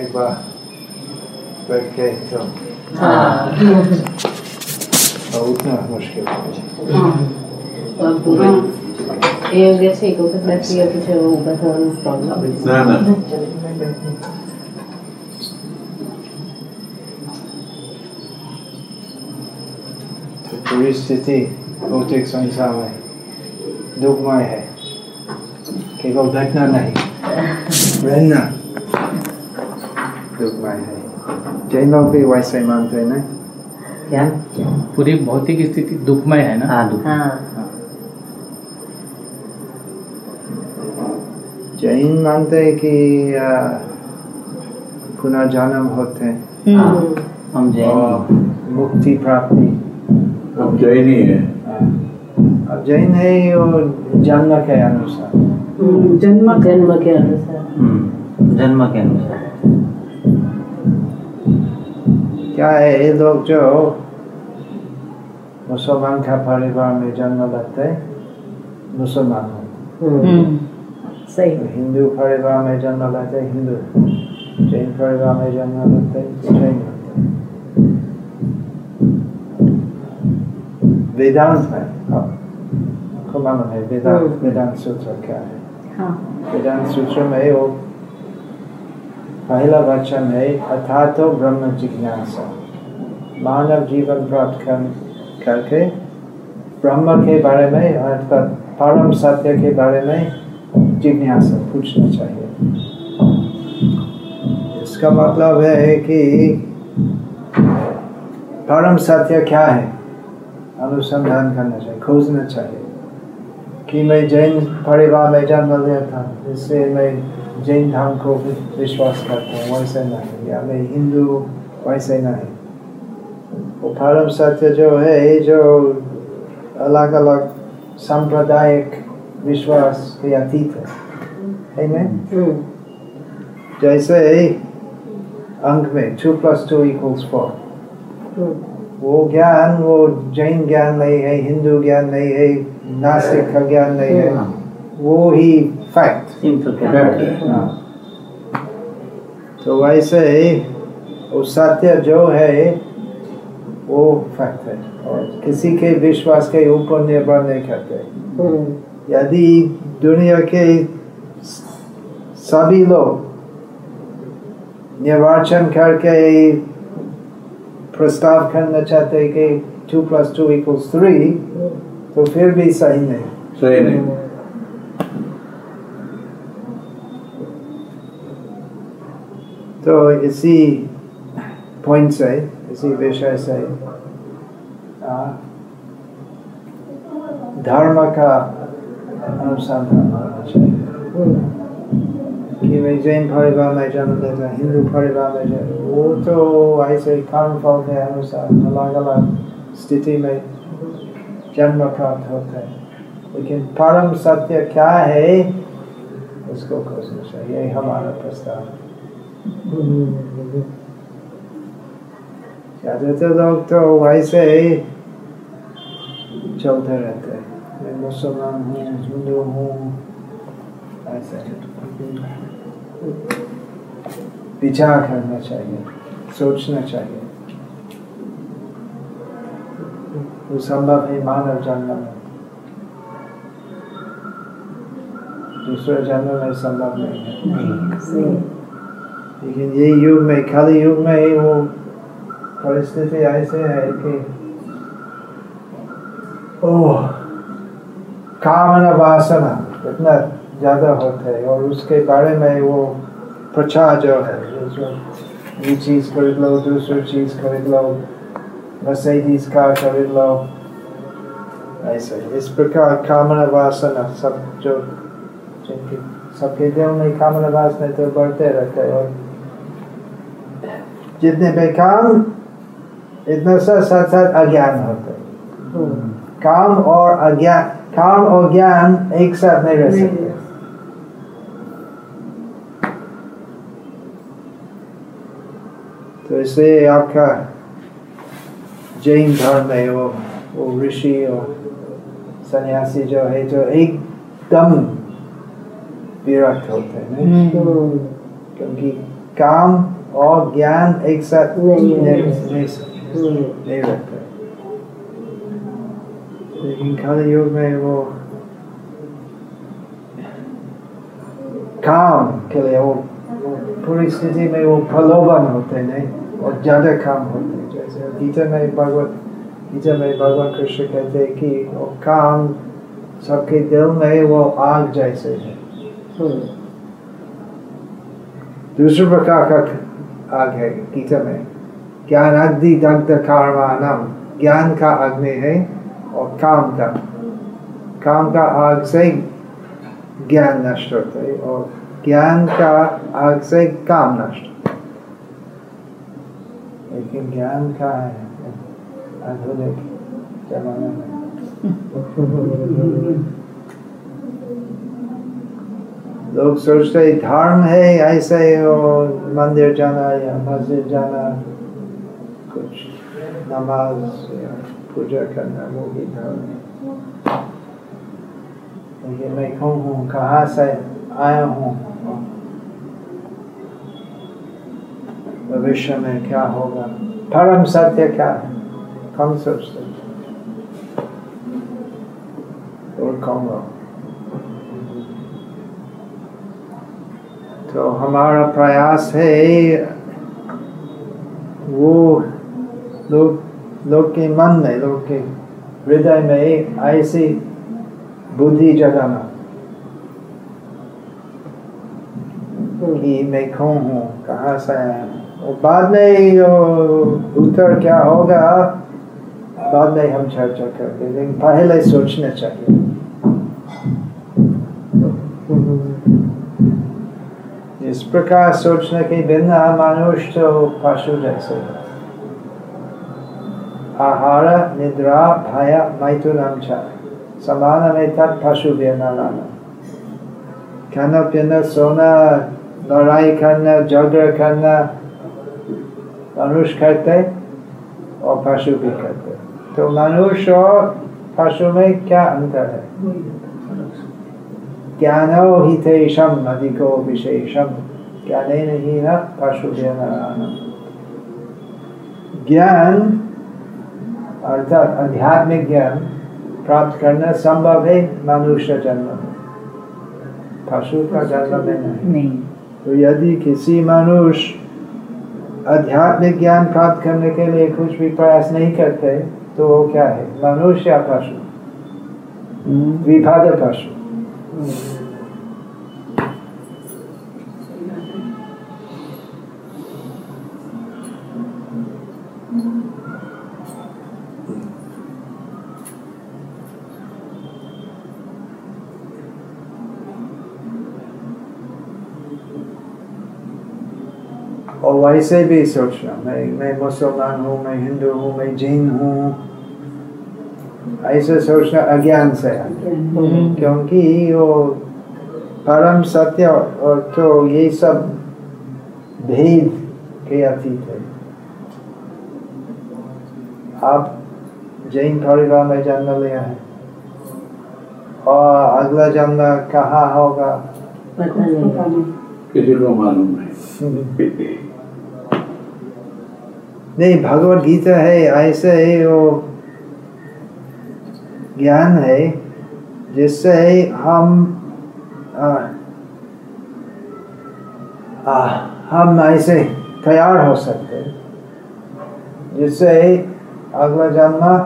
एक बार बैठ के तो हाँ और उतना मुश्किल है अब ये हो गया sih, kau kan lagi aku cakap ubat orang problem. ना ना तो पूरी स्थिति भौतिक संसार में है रहना दुखमय है। जैन लोग भी वैसे ही मानते हैं ना? क्या? पूरी भौतिक स्थिति दुखमय है ना? हाँ दुख हाँ। जैन मानते हैं कि आ, पुनर्जन्म होते हैं। हम्म। हम जैन। मुक्ति प्राप्ति। अब जैन ही है। अब जैन है और जन्म के अनुसार। हम्म, जन्म जन्म के अनुसार। हम्म, जन्म के अनुसार। क्या है? ये लोग जो मुसलमान का परिवार में जन्म लेते मुसलमान हम्म। सही। हैं। हिंदू परिवार में जन्म लेते हिंदू। जैन परिवार में जन्म लेते हैं, तो जैन होते वेदांत में हाँ, आपको मालूम है वेदांत हम्म। वेदांत सूत्र क्या है? हाँ। वेदांत सूत्र में वो पहला वचन है अथा तो ब्रह्म जिज्ञासा। मानव जीवन प्राप्त कर करके, ब्रह्म के बारे में अर्थात परम सत्य के बारे में जिज्ञासा पूछना चाहिए। इसका मतलब है कि परम सत्य क्या है? अनुसंधान करना चाहिए, खोजना चाहिए। कि मैं जैन परिवार में जन्म लिया था इससे मैं जैन धर्म को विश्वास करता हूँ वैसे नहीं या मैं हिंदू वैसे नहीं। वो परम सत्य जो है जो अलग अलग सांप्रदायिक विश्वास के अतीत है। है हम्म। जैसे अंक में two plus two equals four वो ज्ञान वो जैन ज्ञान नहीं है हिंदू ज्ञान नहीं है नास्तिक का ज्ञान नहीं है। वो ही फैक्ट. हाँ। तो वैसे वो सत्य जो है वो फैक्ट है। और किसी के विश्वास के ऊपर निर्भर नहीं करते। हम्म। यदि दुनिया के सभी लोग निर्वाचन करके प्रस्ताव करना चाहते हैं कि two plus two equals three तो फिर भी सही नहीं। सही नहीं। तो इसी पॉइंट से इसी विषय से धर्म का अनुसंधान होना चाहिए। कि मैं जैन परिवार में जन्म लेता हिंदू परिवार में जन्म वो तो ऐसे कर्म फल के अनुसार अलग अलग स्थिति में जन्म प्राप्त होता है। लेकिन परम सत्य क्या है, उसको खोजना चाहिए। यही हमारा प्रस्ताव। ज़्यादातर लोग तो वैसे ही चलते रहते हैं। मैं मुसलमान हूँ, हिंदू हूँ, ऐसे विचार करना चाहिए, सोचना चाहिए। वो संभव है मानव जन्म में। दूसरे जन्म में संभव नहीं है। लेकिन ये युग में, खाली युग में ही वो परिस्थिति ऐसे है कि, ओह, कामना वासना इतना ज़्यादा होता है और उसके बारे में वो प्रचार जो है ये चीज़ खरीद लो, दूसरी चीज़ खरीद लो मर्सिडीज कार खरीद लो ऐसे इस प्रकार कामना वासना सब जो जिनकी सबके दिल में कामना वासना तो बढ़ते रहते हैं और जितने बेकाम इतना सा साथ साथ अज्ञान होते हैं काम और अज्ञान काम और ज्ञान एक साथ नहीं रह सकते तो इसलिए आपका जैन धर्म में वो वो ऋषि और सन्यासी जो है जो एकदम विरक्त होते हैं? हम्म। क्योंकि काम और ज्ञान एक साथ नहीं, रखते लेकिन कल युग में वो काम के लिए वो पूरी स्थिति में वो प्रलोभन होते नहीं? और ज़्यादा काम होते हैं। गीता में भगवत गीता में भगवान कृष्ण कहते हैं कि वो काम सबके दिल में वो आग जैसे है। हम्म, दूसरे प्रकार का आग है गीता में। ज्ञान अग्नि दग्ध कर्मानम ज्ञान का अग्नि है और काम का। काम का आग से ज्ञान नष्ट होता है और ज्ञान का आग से काम नष्ट। लेकिन ज्ञान का है, आधुनिक जमाने में। लोग सोचते हैं धर्म है ऐसे और मंदिर जाना या मस्जिद जाना, कुछ नमाज़ या पूजा करना वो भी धर्म है लेकिन मैं कौन हूँ कहाँ से आया हूँ? भविष्य में क्या होगा? परम सत्य क्या है? कम सोचते और कौन लोग तो हमारा प्रयास है, वो लोग लोग के मन में, लोग के हृदय में ऐसी बुद्धि जगाना। मैं कौन हूँ? कहाँ से आया हूँ? और बाद में वो उत्तर क्या होगा? बाद में हम चर्चा करते लेकिन पहले सोचना चाहिए। इस प्रकार सोचने के बिना मनुष्य तो पशु जैसे आहार, निद्रा, भय मैथुनम च समान में तत् पशु नाना। खाना पीना, सोना, लड़ाई करना, झगड़ा करना मनुष्य करते और पशु भी करते तो मनुष्य और पशु में क्या अंतर है ज्ञानो हि तेषाम् अधिको विशेषम ज्ञानेन हि न पशुभ्यनरानम् ज्ञान अर्थात आध्यात्मिक ज्ञान प्राप्त करना संभव है मनुष्य जन्म में। पशु का जन्म में नहीं। नहीं। तो यदि किसी मनुष्य आध्यात्मिक ज्ञान प्राप्त करने के लिए कुछ भी प्रयास नहीं करते तो वो क्या है? मनुष्य पशु विभाग पशु और वैसे भी सोचना मैं मैं मुसलमान हूँ मैं हिंदू हूँ मैं जैन हूँ। ऐसे सोचना अज्ञान से है। क्योंकि वो परम सत्य और तो ये सब भेद के अतीत है। आप जैन परिवार में जन्म लिया है। और अगला जन्म कहाँ होगा? पता नहीं किसी को मालूम नहीं। नहीं भगवत गीता है ऐसे ही वो ज्ञान है जिससे हम आ, आ, हम ऐसे तैयार हो सकते जिससे अगला जन्म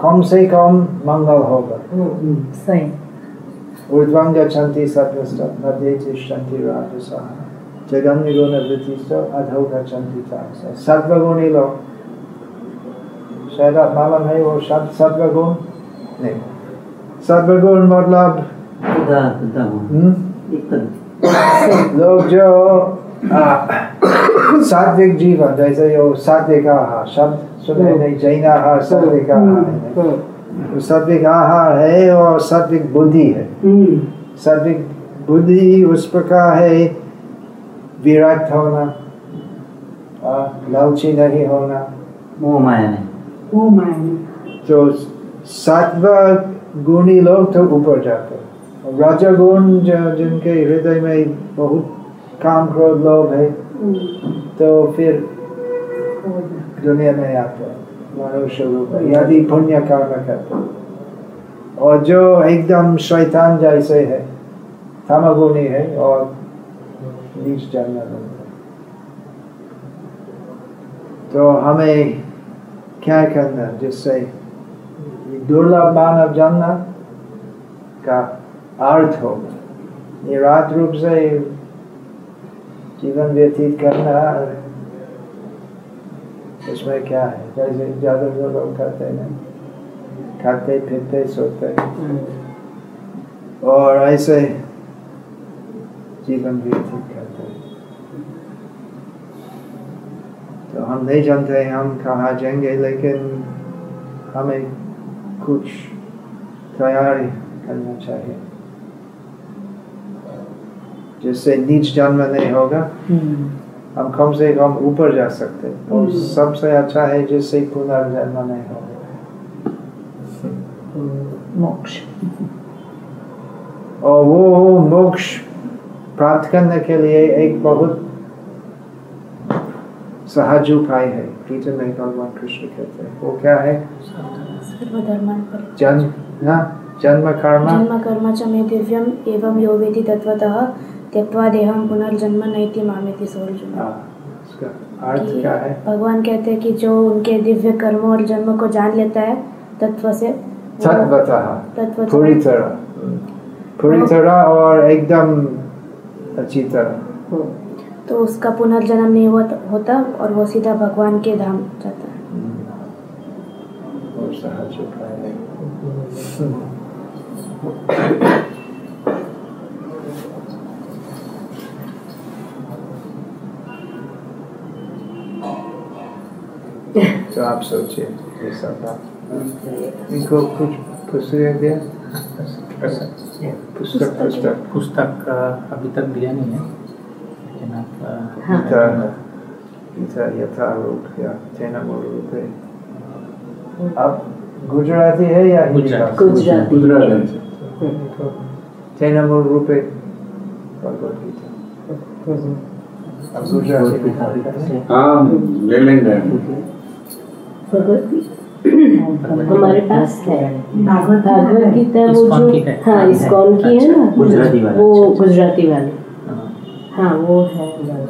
कम से कम मंगल होगा। सही। ऊर्ध्वं गच्छन्ति सत्त्वस्तं मध्ये तिष्ठन्ति राजसः। जगन्निगुणवृत्तिश्च अधो गच्छन्ति तामसः सत्वगुणी लोग शायद आप मालूम है वो शब्द सत्वगुण नहीं। सत्वगुण मतलब? हूँ हम्म, लोग जो सात्विक जीवन जैसे वो सात्विक आहार शब्द सुने नहीं जैन आहार सात्विक आहार सात्विक आहार है और सात्विक बुद्धि है। हम्म, सात्विक बुद्धि उस प्रकार है विरक्त होना आ, लालची नहीं होना। मोह माया नहीं। वो मायने तो सात्व गुणी लोग तो ऊपर जाते हैं। और रजगुण जो जिनके हृदय में बहुत काम क्रोध लोभ है तो फिर दुनिया में आते हैं मनुष्य रूप यदि पुण्य कर्म करते और जो एकदम शैतान जैसे है तमगुणी है और नीच जन्म में तो हमें क्या करना जिससे दुर्लभ मानव जन्म का अर्थ होगा। निराट रूप से जीवन व्यतीत करना इसमें क्या है? जैसे ज़्यादा जो लोग करते हैं खाते पीते सोते। और ऐसे जीवन व्यतीत करते हैं तो हम नहीं जानते हम कहाँ जाएँगे लेकिन हमें कुछ तैयारी करना चाहिए जिससे नीच जन्म नहीं होगा। हम कम से कम ऊपर जा सकते हैं और सबसे अच्छा है जिससे पुनर्जन्म नहीं होगा। मोक्ष। और वो मोक्ष प्राप्त करने के लिए एक बहुत सहज उपाय है। गीता में भगवान कृष्ण कहते हैं। वो क्या है? जन्म हाँ, जन्म कर्म जन्म कर्म च मे दिव्यम् एवं यो वेति तत्त्वतः त्यक्त्वा देहं पुनर्जन्म नैति मामेति सो अर्जुन हाँ, इसका अर्थ क्या है? भगवान कहते हैं कि जो उनके दिव्य कर्म और जन्म को जान लेता है तत्व से तत्वतः तत्वतः पूरी तरह। पूरी तरह और एकदम अच्छी तरह। तो उसका पुनर्जन्म नहीं होता होता और वो सीधा भगवान के धाम जाता। है तो आप सोचिए ये सब बात इनको कुछ पुस्तक दिया? पुस्तक पुस्तक पुस्तक अभी तक दिया नहीं है। आप गीता गीता यथारूप या तेनामूल रूप है। अब गुजराती है या हिंदी? गुजराती। गुजराती। गुजराती। तो तेनामूल रूप है भगवद गीता हैं। हाँ ले लेंगे हमारे पास है। भागवत गीता वो जो है। हाँ इस्कॉन की है ना? गुजराती वाला। वो गुजराती वाली। हाँ, हाँ वो है।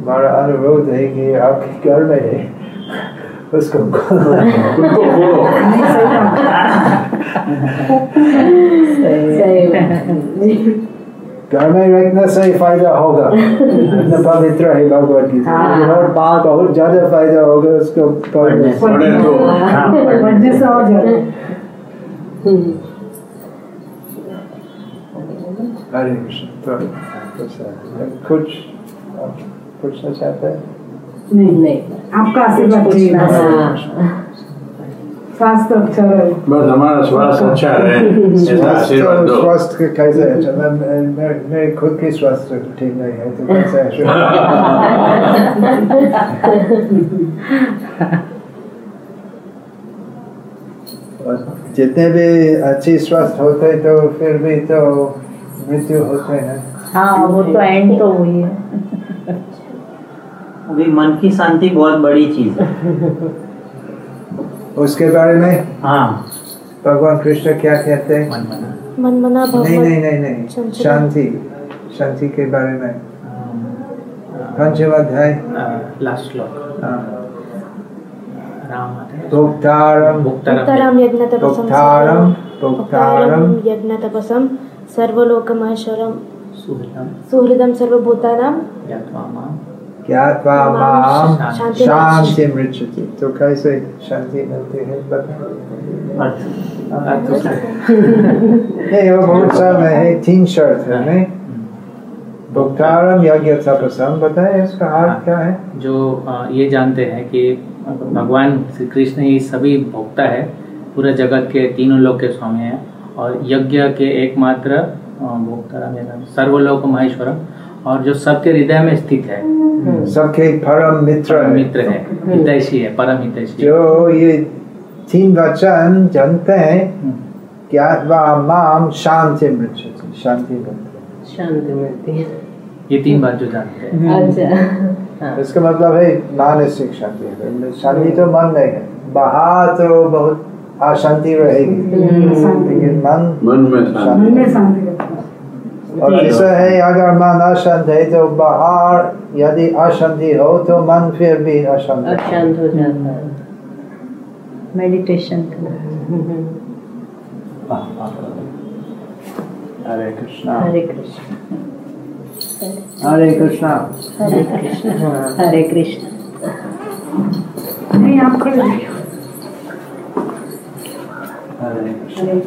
हमारा अनुरोध है कि आपके घर में है। उसको उनको खोलो घर में रखने से फ़ायदा होगा। इतना पवित्र है भगवद गीता हाँ, और बहुत। बहुत ज़्यादा फ़ायदा होगा उसको पढ़ने हरे कृष्ण तो कुछ पूछना चाहते हैं? नहीं आपका आशीर्वाद चाहिए। हाँ। स्वास्थ्य अच्छा रहे। बस हमारा स्वास्थ्य अच्छा रहे। आशीर्वाद दो। स्वास्थ्य का कैसे है? अच्छा मैं मैं- मैं- खुद की स्वास्थ्य ठीक नहीं है तो कैसे और जितने भी अच्छी स्वास्थ्य होते तो फिर भी तो मृत्यु होते हैं। हाँ वो तो एंड तो हुई है। अभी मन की शांति बहुत बड़ी चीज़ है। उसके बारे में? हाँ। भगवान कृष्ण क्या कहते हैं? मन बना मन मना नहीं नहीं नहीं नहीं। शांति। शांति के बारे में। पंचम अध्याय लास्ट श्लोक। हाँ। भोक्तारम। भोक्तारम भोक्तारम यज्ञ। तपसम भोक्तारम भोक्तारम। यज्ञ तपसम सर्वलोकमहेश्वरम सुहृदम। सुहृदम सर्वभूतानां। ज्ञात्वा माम ज्ञात्वा माम शांति शांति मृच्छति तो कैसे शांति मिलती है? बताओ नहीं वो बहुत सारे है तीन शर्त है नहीं? भोक्तारम यज्ञ तपसम बताए इसका अर्थ क्या है? जो ये जानते हैं कि भगवान श्री कृष्ण ही सभी भोक्ता है पूरे जगत के तीनों लोक के स्वामी हैं और यज्ञ के एकमात्र भोक्ताराम सर्वलोक महेश्वरम। और जो सबके हृदय में स्थित है। सबके परम मित्र है। मित्र है। हितैषी है परम हितैषी जो ये तीन वचन जानते हैं हम्म, ज्ञात्वा माम शांति मृच्छति शांति शांति मिलती है ये तीन बात जो जानते हैं। अच्छा। हाँ। इसका मतलब है मानसिक शांति शांति तो मन नहीं है। बाहर तो बहुत अशांति रहेगी। लेकिन मन मन में शांति मन में शांति रहता है और ऐसा है अगर मन अशांत है तो बाहर यदि अशांति हो तो मन फिर भी अशांत अशांत हो जाता है। मेडिटेशन हरे कृष्णा। हरे कृष्ण। हरे कृष्णा। हरे कृष्ण। हाँ हरे कृष्ण। नहीं आप कर हरे कृष्णा। हरे